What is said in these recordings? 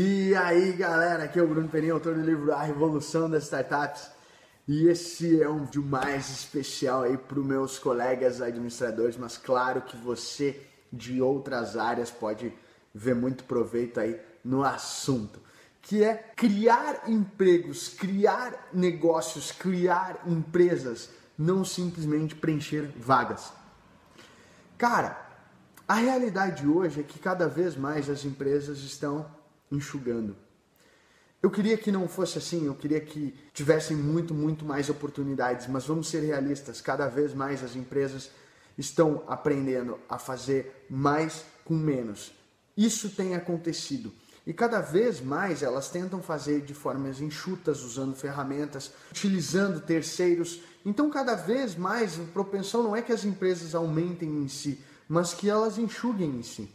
E aí galera, aqui é o Bruno Peninha, autor do livro A Revolução das Startups. E esse é um de mais especial aí para os meus colegas administradores, mas claro que você de outras áreas pode ver muito proveito aí no assunto, que é criar empregos, criar negócios, criar empresas, não simplesmente preencher vagas. Cara, a realidade hoje é que cada vez mais as empresas estão enxugando. Eu queria que não fosse assim, eu queria que tivessem muito, muito mais oportunidades, mas vamos ser realistas, cada vez mais as empresas estão aprendendo a fazer mais com menos. Isso tem acontecido. E cada vez mais elas tentam fazer de formas enxutas, usando ferramentas, utilizando terceiros. Então, cada vez mais a propensão não é que as empresas aumentem em si, mas que elas enxuguem em si.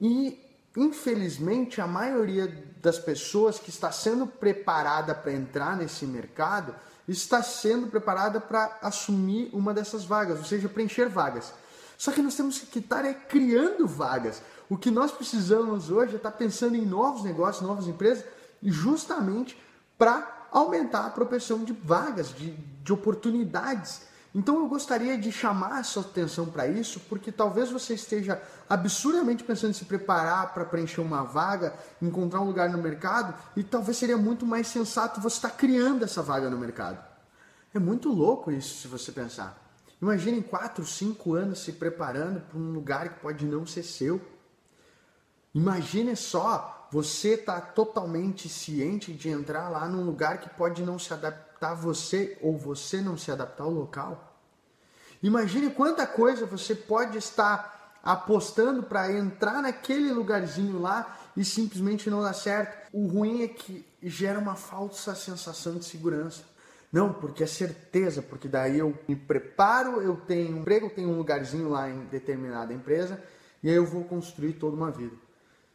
E, infelizmente, a maioria das pessoas que está sendo preparada para entrar nesse mercado está sendo preparada para assumir uma dessas vagas, ou seja, preencher vagas. Só que nós temos que estar é, criando vagas. O que nós precisamos hoje é estar pensando em novos negócios, novas empresas, justamente para aumentar a propensão de vagas, de, de oportunidades então eu gostaria de chamar a sua atenção para isso, porque talvez você esteja absurdamente pensando em se preparar para preencher uma vaga, encontrar um lugar no mercado, e talvez seria muito mais sensato você estar tá criando essa vaga no mercado. É muito louco isso, se você pensar. Imagine 4, 5 anos se preparando para um lugar que pode não ser seu. Imagine só, você está totalmente ciente de entrar lá num lugar que pode não se adaptar adaptar você ou você não se adaptar ao local. Imagine quanta coisa você pode estar apostando para entrar naquele lugarzinho lá e simplesmente não dar certo. O ruim é que gera uma falsa sensação de segurança. Não, porque é certeza, porque daí eu me preparo, eu tenho um emprego, tenho um lugarzinho lá em determinada empresa e aí eu vou construir toda uma vida.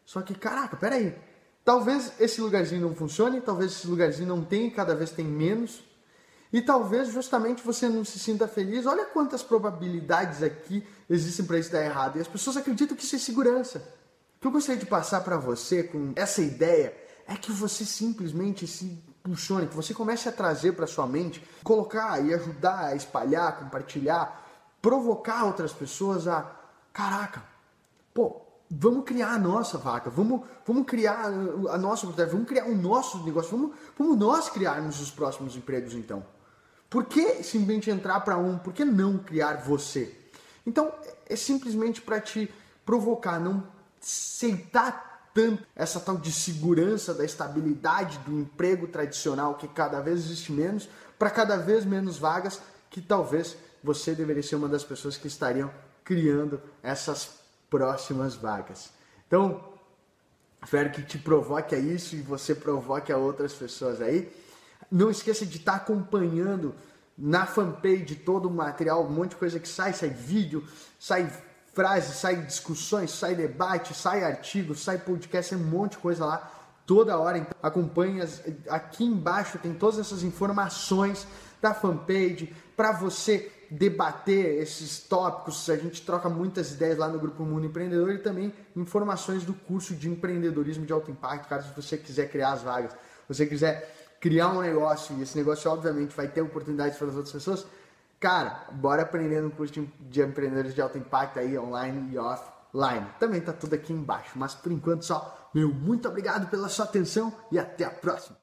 Só que, caraca, peraí, Talvez esse lugarzinho não funcione, talvez esse lugarzinho não tenha, cada vez tem menos. E talvez justamente você não se sinta feliz. Olha quantas probabilidades aqui existem para isso dar errado. E as pessoas acreditam que isso é segurança. O que eu gostaria de passar para você com essa ideia é que você simplesmente se impulsione, que você comece a trazer para sua mente, colocar e ajudar a espalhar, compartilhar, provocar outras pessoas a, caraca, pô, Vamos criar a nossa vaca, vamos, vamos criar a nossa oportunidade, vamos criar o nosso negócio, vamos, vamos nós criarmos os próximos empregos então. Por que simplesmente entrar para um? Por que não criar você? Então, é simplesmente para te provocar, não aceitar tanto essa tal de segurança da estabilidade do emprego tradicional que cada vez existe menos, para cada vez menos vagas, que talvez você deveria ser uma das pessoas que estariam criando essas próximas vagas. Então, espero que te provoque a isso e você provoque a outras pessoas aí. Não esqueça de estar acompanhando na fanpage todo o material, um monte de coisa que sai, sai vídeo, sai frases, sai discussões, sai debate, sai artigo, sai podcast, um monte de coisa lá toda hora. Então, acompanhe aqui embaixo tem todas essas informações da fanpage para você debater esses tópicos, a gente troca muitas ideias lá no Grupo Mundo Empreendedor e também informações do curso de empreendedorismo de alto impacto, caso você quiser criar as vagas, você quiser criar um negócio e esse negócio obviamente vai ter oportunidades para as outras pessoas, cara, bora aprender no curso de empreendedores de alto impacto aí online e offline. Também tá tudo aqui embaixo, mas por enquanto só, meu muito obrigado pela sua atenção e até a próxima.